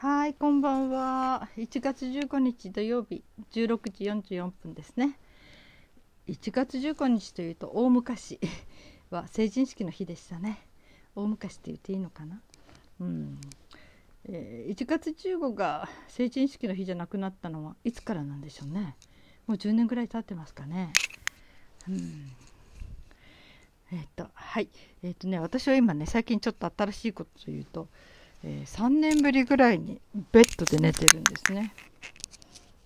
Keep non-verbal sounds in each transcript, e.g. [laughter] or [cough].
はい、こんばんは。1月15日土曜日、16時44分ですね。1月15日というと大昔 [laughs] は成人式の日でしたね。大昔って言っていいのかな？うん。えー1月15が成人式の日じゃなくなったのはいつからなんでしょうね。もう10年ぐらい経ってますかね。うん。えっ、とはいえっ、とね私は今ね最近ちょっと新しいことというと、え3年ぶりぐらいにベッドで寝てるんですね。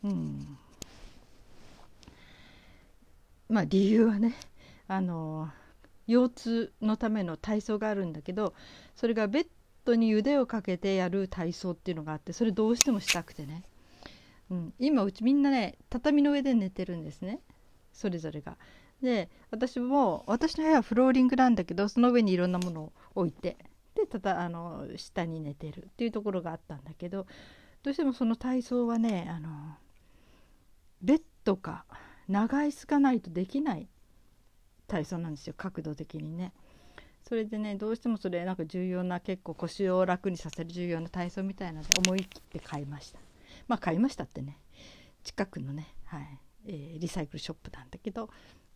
うん。まあ理由はねあの腰痛のための体操があるんだけどそれがベッドに腕をかけてやる体操っていうのがあってそれどうしてもしたくてね、うん、今うちみんなね畳の上で寝てるんですねそれぞれが。で私も私の部屋はフローリングなんだけどその上にいろんなものを置いてただあの下に寝てるっていうところがあったんだけどどうしてもその体操はねあのベッドか長椅子がないとできない体操なんですよ角度的にね。それでねどうしてもそれなんか重要な結構腰を楽にさせる重要な体操みたいなので思い切って買いました。まあ買いましたってね。近くのね、はい。えーリサイクルショップなんだけど、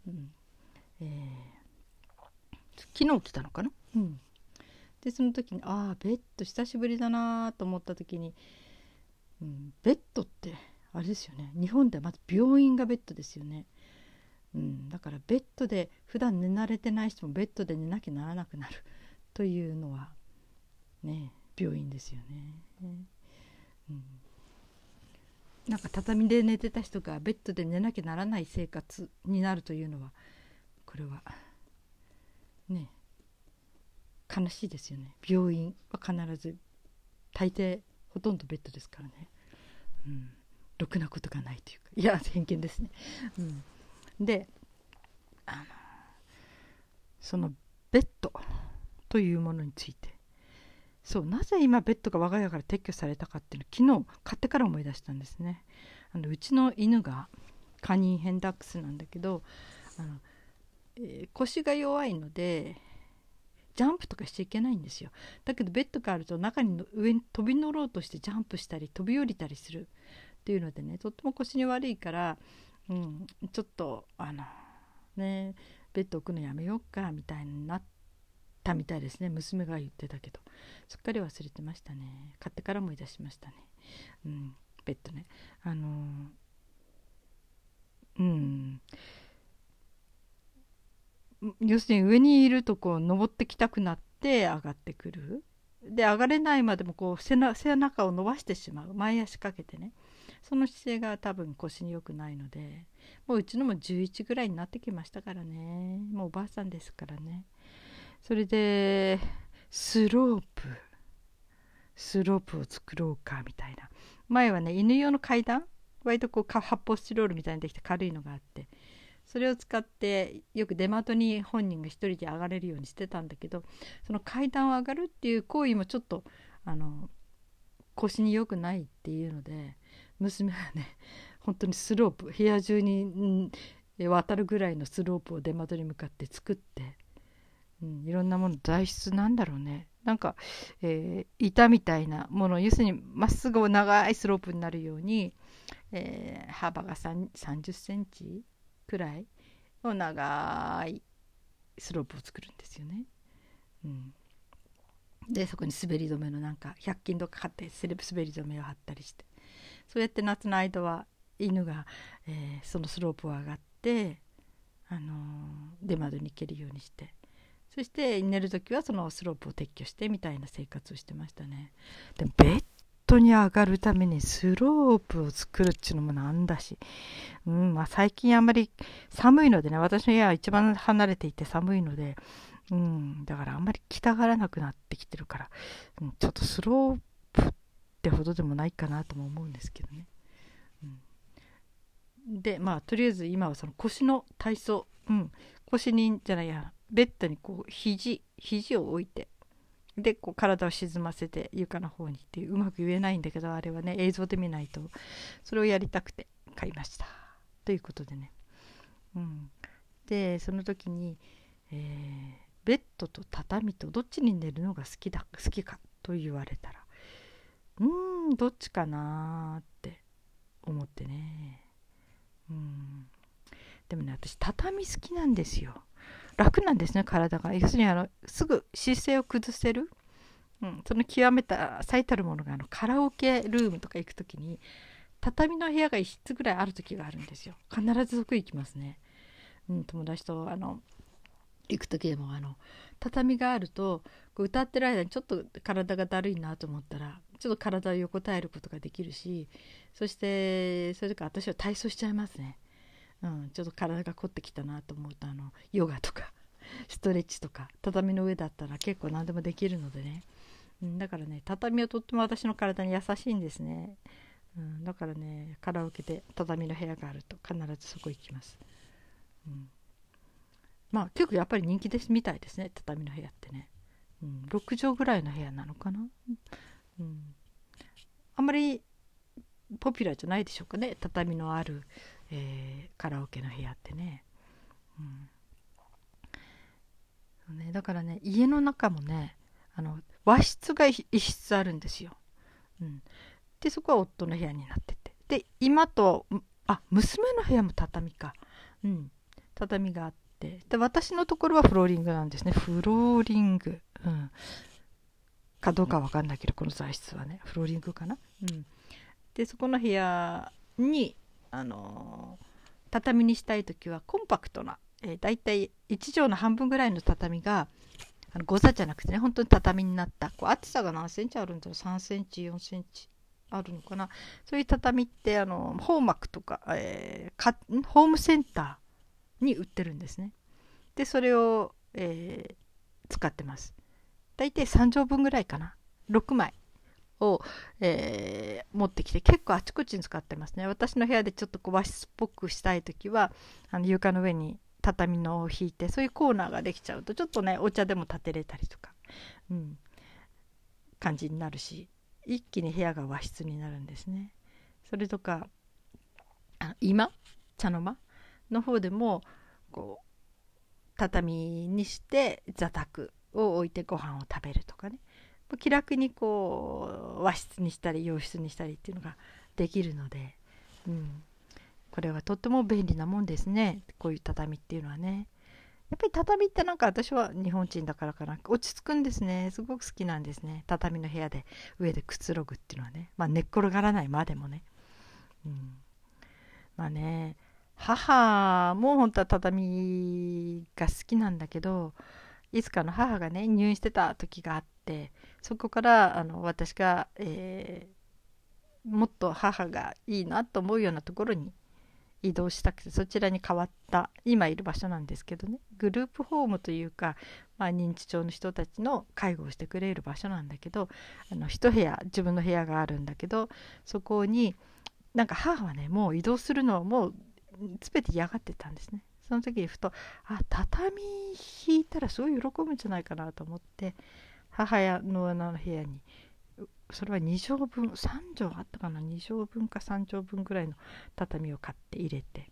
うん。えー昨日来たのかな、うん、でその時にああベッド久しぶりだなと思った時に、うん、ベッドってあれですよね。日本ではまず病院がベッドですよね、うん、だからベッドで普段寝慣れてない人もベッドで寝なきゃならなくなる。というのはね病院ですよね。うん。なんか畳で寝てた人がベッドで寝なきゃならない生活になるというのはこれはね悲しいですよね。病院は必ず大抵ほとんどベッドですからね、うん、ろくなことがないというか。いや偏見ですね、うん、であのそのベッドというものについて。そうなぜ今ベッドが我が家から撤去されたかっていうのを昨日買ってから思い出したんですね。あのうちの犬がカニヘンダックスなんだけどあの、えー腰が弱いのでジャンプとかしちゃいけないんですよ。だけどベッドがあると中に上に飛び乗ろうとしてジャンプしたり飛び降りたりする。っていうのでねとっても腰に悪いから、うん、ちょっとあのねベッド置くのやめようかみたいになったみたいですね。娘が言ってたけど。すっかり忘れてましたね。買ってから思い出しましたね。うんベッドね。あのうん。要するに上にいるとこう登ってきたくなって上がってくる。で上がれないまでもこう背中を伸ばしてしまう。前足かけてね。その姿勢が多分腰に良くないのでもううちのも11ぐらいになってきましたからね。もうおばあさんですからね。それでスロープ。スロープを作ろうかみたいな。前はね犬用の階段。割とこう発泡スチロールみたいにできて軽いのがあって。それを使ってよく出窓に本人が一人で上がれるようにしてたんだけどその階段を上がるっていう行為もちょっとあの腰に良くないっていうので娘はね本当にスロープ部屋中に、うん、渡るぐらいのスロープを出窓に向かって作って、うん、いろんなもの材質なんだろうね。なんか、えー板みたいなもの要するにまっすぐ長いスロープになるように、えー幅が3 30センチくらいの長いスロープを作るんですよね。うん、でそこに滑り止めのなんか100均とか買ってセレブ滑り止めを貼ったりしてそうやって夏の間は犬が、えーそのスロープを上がって、あのー出窓に行けるようにしてそして寝る時はそのスロープを撤去してみたいな生活をしてましたね。でもベッドに上がるためにスロープを作るっていうのもなんだし、うんまあ、最近あんまり寒いのでね私の家は一番離れていて寒いので、うん、だからあんまり着たがらなくなってきてるから、うん、ちょっとスロープってほどでもないかなとも思うんですけどね。うん、でまあとりあえず今はその腰の体操、うん、腰にじゃないやベッドにこう肘肘を置いて。でこう体を沈ませて床の方にっていううまく言えないんだけどあれはね映像で見ないとそれをやりたくて買いました。ということでね、うん、でその時に、えーベッドと畳とどっちに寝るのが好きだ好きかと言われたらうーんどっちかなって思ってね。うん。でもね私畳好きなんですよ。楽なんですね体が。要するにあのすぐ姿勢を崩せる、うん、その極めた最たるものがあのカラオケルームとか行く時に畳の部屋が1室ぐらいある時があるんですよ。必ずそこ行きますね、うん、友達とあの行く時でもあの畳があるとこう歌ってる間にちょっと体がだるいなと思ったらちょっと体を横たえることができるしそしてそれとか私は体操しちゃいますね、うん、ちょっと体が凝ってきたなと思うとあのヨガとか [laughs] ストレッチとか畳の上だったら結構何でもできるのでね、うん、だからね畳はとっても私の体に優しいんですね、うん、だからねカラオケで畳の部屋があると必ずそこ行きます、うん。まあ結構やっぱり人気ですみたいですね畳の部屋ってね、うん、6畳ぐらいの部屋なのかな、うん、あんまりポピュラーじゃないでしょうかね畳のある、えー、カラオケの部屋ってね,、うん、ねだからね家の中もねあの和室が一室あるんですよ、うん、でそこは夫の部屋になってて。で今とあ娘の部屋も畳か。うん。畳があって。で私のところはフローリングなんですね。フローリング、うん、かどうかわかんないけどこの材質はね。フローリングかな、うん、でそこの部屋にあの、畳にしたい時はコンパクトな、えー、だいたい1畳の半分ぐらいの畳があの誤差じゃなくてね本当に畳になったこう厚さが何センチあるんだろう？3センチ4センチあるのかな？そういう畳ってあのホーマクとか,、えー、かホームセンターに売ってるんですね。でそれを、えー、使ってます。大体3畳分ぐらいかな。6枚を、えー、持ってきて結構あちこちに使ってますね。私の部屋でちょっとこう和室っぽくしたい時はあの床の上に畳のを引いてそういうコーナーができちゃうとちょっとねお茶でも立てれたりとか、うん、感じになるし一気に部屋が和室になるんですね。それとかあの今茶の間？の方でもこう畳にして座卓を置いてご飯を食べるとかね気楽にこう和室にしたり洋室にしたりっていうのができるので、うん、これはとっても便利なもんですね。こういう畳っていうのはね。やっぱり畳ってなんか私は日本人だからかな。落ち着くんですね。すごく好きなんですね。畳の部屋で上でくつろぐっていうのはね。まあ寝っ転がらないまでもね、うん、まあね母も本当は畳が好きなんだけどいつかの母がね入院してた時があってそこからあの私が、えー、もっと母がいいなと思うようなところに移動したくてそちらに変わった今いる場所なんですけどね。グループホームというか、まあ、認知症の人たちの介護をしてくれる場所なんだけどあの一部屋自分の部屋があるんだけどそこになんか母はねもう移動するのをもう全て嫌がってたんですね。その時にふとあ畳引いたらすごい喜ぶんじゃないかなと思って母親のの部屋にそれは2畳分3畳あったかな？2畳分か3畳分ぐらいの畳を買って入れて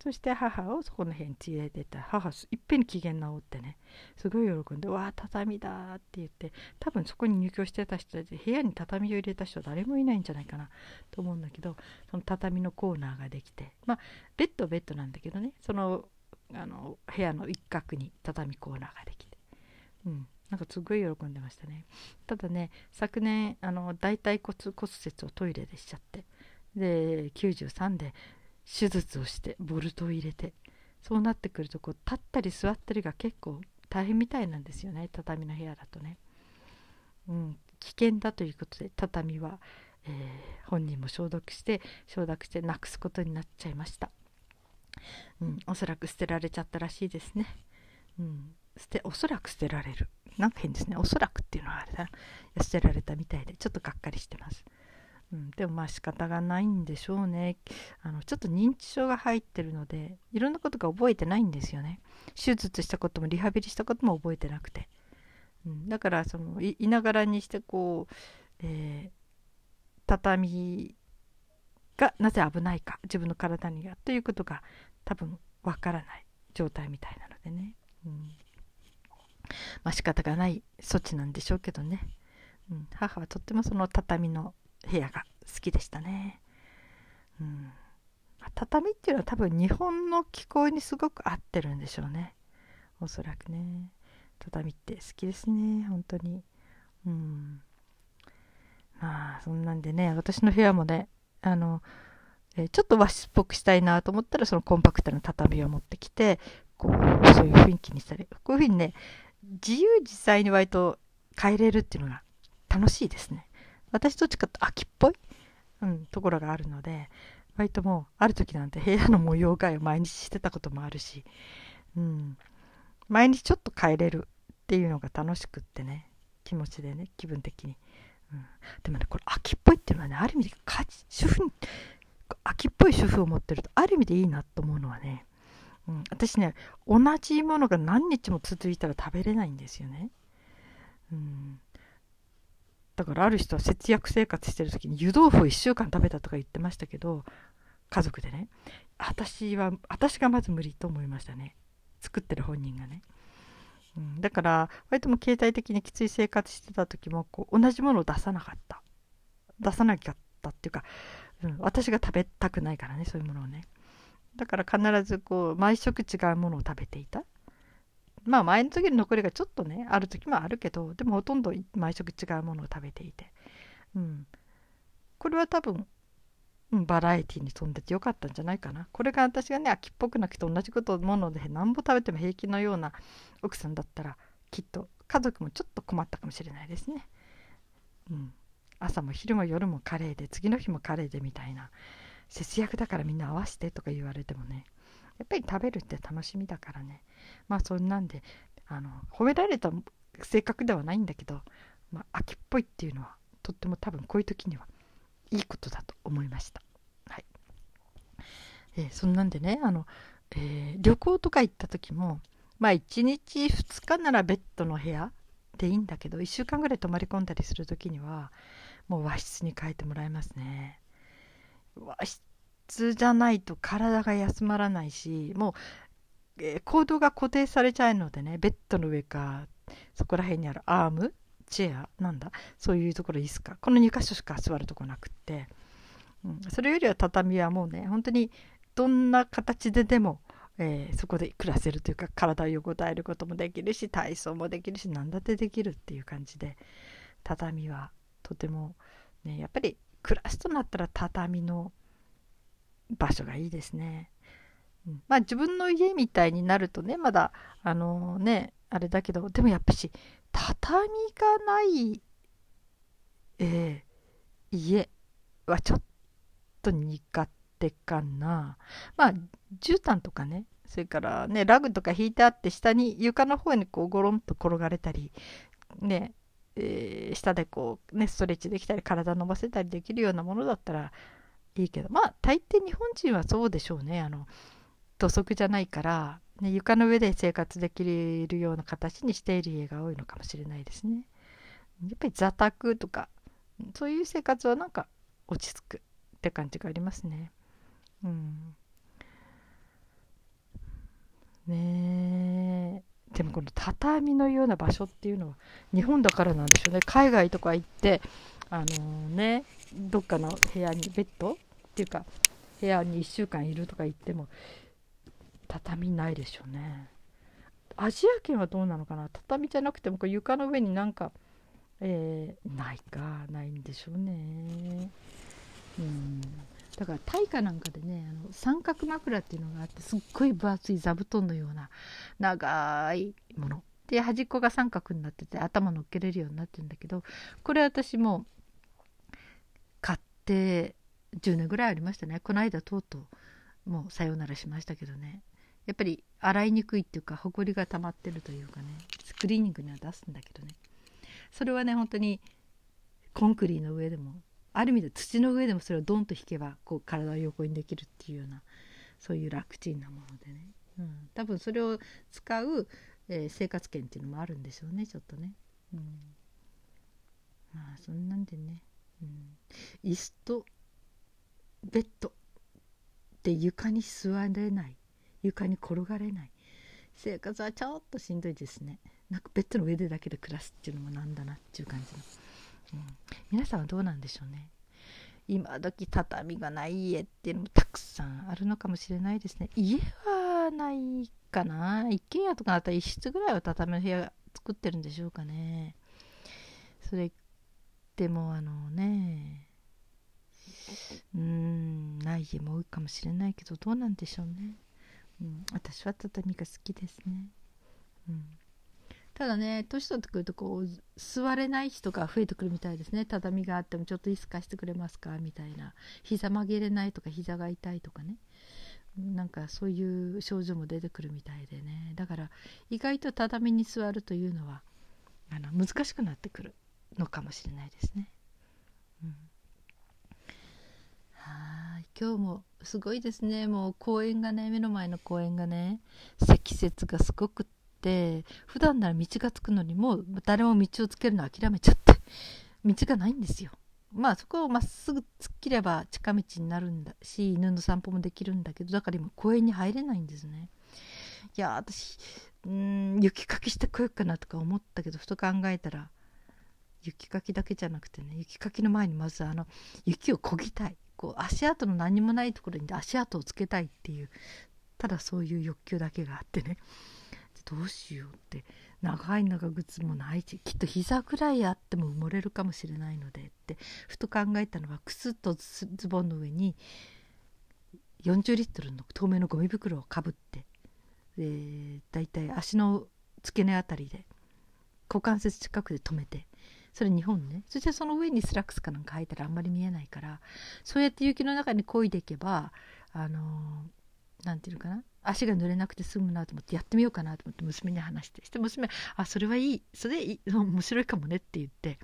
そして母をそこの辺に連れてった母いっぺんに機嫌直ってねすごい喜んで「わあ畳だ」って言って多分そこに入居してた人たち部屋に畳を入れた人誰もいないんじゃないかなと思うんだけどその畳のコーナーができてまあベッドベッドなんだけどねそのあの部屋の一角に畳コーナーができて。うん。なんかすごい喜んでましたねただね昨年あの大腿骨骨折をトイレでしちゃってで93で手術をしてボルトを入れてそうなってくるとこう立ったり座ったりが結構大変みたいなんですよね畳の部屋だとね。うん、危険だということで畳は、えー、本人も消毒して承諾してなくすことになっちゃいました。うん、おそらく捨てられちゃったらしいですね。うん、捨ておそらく捨てられる。なんか変ですね。おそらくっていうのはあれだな。捨てられたみたいでちょっとがっかりしてます。うん、でもまあ仕方がないんでしょうねあのちょっと認知症が入ってるのでいろんなことが覚えてないんですよね手術したこともリハビリしたことも覚えてなくて、うん、だからそのいながらにしてこう、えー、畳がなぜ危ないか自分の体にはということが多分わからない状態みたいなのでね、うん、まあ仕方がない措置なんでしょうけどね、うん、母はとってもその畳の部屋が好きでしたね。うん、畳っていうのは多分日本の気候にすごく合ってるんでしょうね。おそらくね。畳って好きですね本当に。うん。まあそんなんでね私の部屋もねあの、えー、ちょっと和室っぽくしたいなと思ったらそのコンパクトな畳を持ってきてこうそういう雰囲気にしたりこういうふうにね自由自在に割と変えれるっていうのが楽しいですね。私どっちかって秋っぽい、うん、ところがあるので割ともうある時なんて部屋の模様替えを毎日してたこともあるし、うん、毎日ちょっと変えれるっていうのが楽しくってね気持ちでね気分的に、うん、でもねこれ秋っぽいっていうのはねある意味で主婦秋っぽい主婦を持ってるとある意味でいいなと思うのはね、うん、私ね同じものが何日も続いたら食べれないんですよね、うん、だからある人は節約生活してる時に湯豆腐を1週間食べたとか言ってましたけど家族でね。私は私がまず無理と思いましたね。作ってる本人がね、うん、だから割とも携帯的にきつい生活してた時もこう同じものを出さなかった。出さなかったっていうか、うん、私が食べたくないからねそういうものをね。だから必ずこう毎食違うものを食べていた。まあ前の時の残りがちょっとねある時もあるけどでもほとんど毎食違うものを食べていて、うん、これは多分、うん、バラエティに富んでてよかったんじゃないかな。これが私がね秋っぽくなくて同じこともので何ぼ食べても平気のような奥さんだったらきっと家族もちょっと困ったかもしれないですね。うん、朝も昼も夜もカレーで次の日もカレーでみたいな。節約だからみんな合わせてとか言われてもねやっぱり食べるって楽しみだからねまあそんなんであの褒められた性格ではないんだけど、まあ、秋っぽいっていうのはとっても多分こういう時にはいいことだと思いました。はいえー、そんなんでねあの、えー、旅行とか行った時もまあ1日2日ならベッドの部屋でいいんだけど1週間ぐらい泊まり込んだりする時にはもう和室に変えてもらいますね。和室じゃないと体が休まらないしもうえー、行動が固定されちゃうのでねベッドの上かそこら辺にあるアームチェアなんだそういうところ椅子かこの2箇所しか座るとこなくって、うん、それよりは畳はもうね本当にどんな形ででも、えー、そこで暮らせるというか体を横たえることもできるし体操もできるし何だってできるっていう感じで畳はとてもねやっぱり暮らすとなったら畳の場所がいいですね。まあ自分の家みたいになるとねまだあのー、ねあれだけどでもやっぱし畳がない、えー、家はちょっと苦手かなまあ絨毯とかねそれからねラグとか引いてあって下に床の方にこうゴロンと転がれたりねえー、下でこうねストレッチできたり体伸ばせたりできるようなものだったらいいけどまあ大抵日本人はそうでしょうねあの土足じゃないから、ね、床の上で生活できるような形にしている家が多いのかもしれないですね。やっぱり座卓とかそういう生活はなんか落ち着くって感じがありますね。うん、ねえでもこの畳のような場所っていうのは日本だからなんでしょうね。海外とか行ってあのー、ねどっかの部屋にベッドっていうか部屋に1週間いるとか言っても畳ないでしょうね。アジア圏はどうなのかな？畳じゃなくてもこう床の上になんか、えー、ないかないんでしょうね。うん。だから大化なんかでねあの三角枕っていうのがあってすっごい分厚い座布団のような長いもの。で端っこが三角になってて頭乗っけれるようになってるんだけどこれ私も買って10年ぐらいありましたね。この間とうとうもうさようならしましたけどね。やっぱり洗いにくいっていうかほこりが溜まってるというかねスクリーニングには出すんだけどね。それはね本当にコンクリの上でもある意味で土の上でもそれをドンと引けばこう体を横にできるっていうようなそういう楽ちんなものでね、うん、多分それを使う、えー、生活圏っていうのもあるんでしょうねちょっとね、うん、まあそんなんでね、うん、椅子とベッド。で床に座れない。床に転がれない。生活はちょっとしんどいですね。なんかベッドの上でだけで暮らすっていうのもなんだなっていう感じの、皆さんはどうなんでしょうね。今時畳がない家っていうのもたくさんあるのかもしれないですね。家はないかな。一軒家とかだったら一室ぐらいは畳の部屋作ってるんでしょうかね。それでもあのねうんない家も多いかもしれないけどどうなんでしょうね、うん、私は畳が好きですね、うん、ただね年取ってくるとこう座れない人が増えてくるみたいですね。畳があってもちょっと椅子貸してくれますか？みたいな。膝曲げれないとか膝が痛いとかね。なんかそういう症状も出てくるみたいでね。だから意外と畳に座るというのはあの難しくなってくるのかもしれないですね。うん、はい。今日もすごいですね。もう公園がね目の前の公園がね積雪がすごくて普段なら道がつくのにもう誰も道をつけるの諦めちゃって道がないんですよ。まあそこをまっすぐ突っ切れば近道になるんだし犬の散歩もできるんだけどだから今公園に入れないんですね。いや私うん雪かきしてこようかなとか思ったけどふと考えたら雪かきだけじゃなくてね雪かきの前にまずあの雪をこぎたいこう足跡の何もないところに足跡をつけたいっていうただそういう欲求だけがあってねどうしようって。長い長靴もないしきっと膝ぐらいあっても埋もれるかもしれないのでってふと考えたのは靴とズボンの上に40リットルの透明のゴミ袋をかぶってでだいたい足の付け根あたりで股関節近くで止めてそれ日本ね。そしてその上にスラックスかなんか履いたらあんまり見えないからそうやって雪の中に漕いでいけばあの何て言うのかな？足が濡れなくて済むなと思ってやってみようかなと思って娘に話してして娘「あそれはいいそれいい面白いかもね」って言って、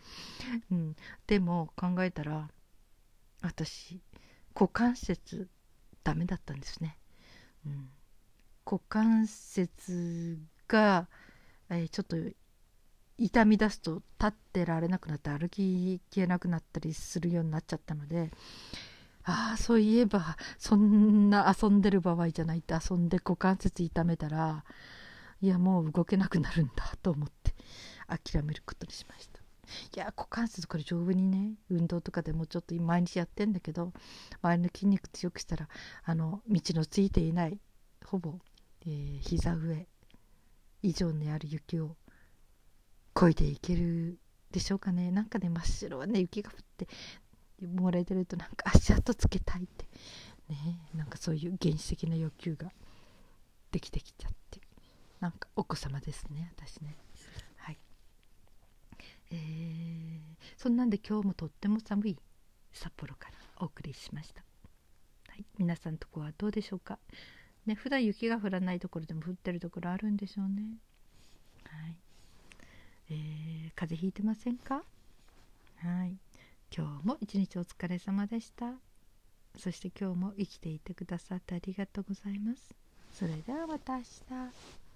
うん、でも考えたら私股関節ダメだったんですね、うん、股関節が、えー、ちょっと痛み出すと立ってられなくなって歩ききれなくなったりするようになっちゃったのでああそういえばそんな遊んでる場合じゃないって遊んで股関節痛めたらいやもう動けなくなるんだと思って諦めることにしました。いや股関節これ丈夫にね運動とかでもちょっと毎日やってんだけど周りの筋肉強くしたらあの道のついていないほぼ、えー、膝上以上にある雪を漕いでいけるでしょうかね。なんかね真っ白はね雪が降ってもらえてるとなんか足跡つけたいって。ねなんかそういう原始的な欲求ができてきちゃって。なんかお子様ですね私ね。はい。えー、そんなんで今日もとっても寒い札幌からお送りしました、はい、皆さんとこはどうでしょうか？ね普段雪が降らないところでも降ってるところあるんでしょうね。はい。えー、風邪ひいてませんか？はい。今日も一日お疲れ様でした。そして今日も生きていてくださってありがとうございます。それではまた明日。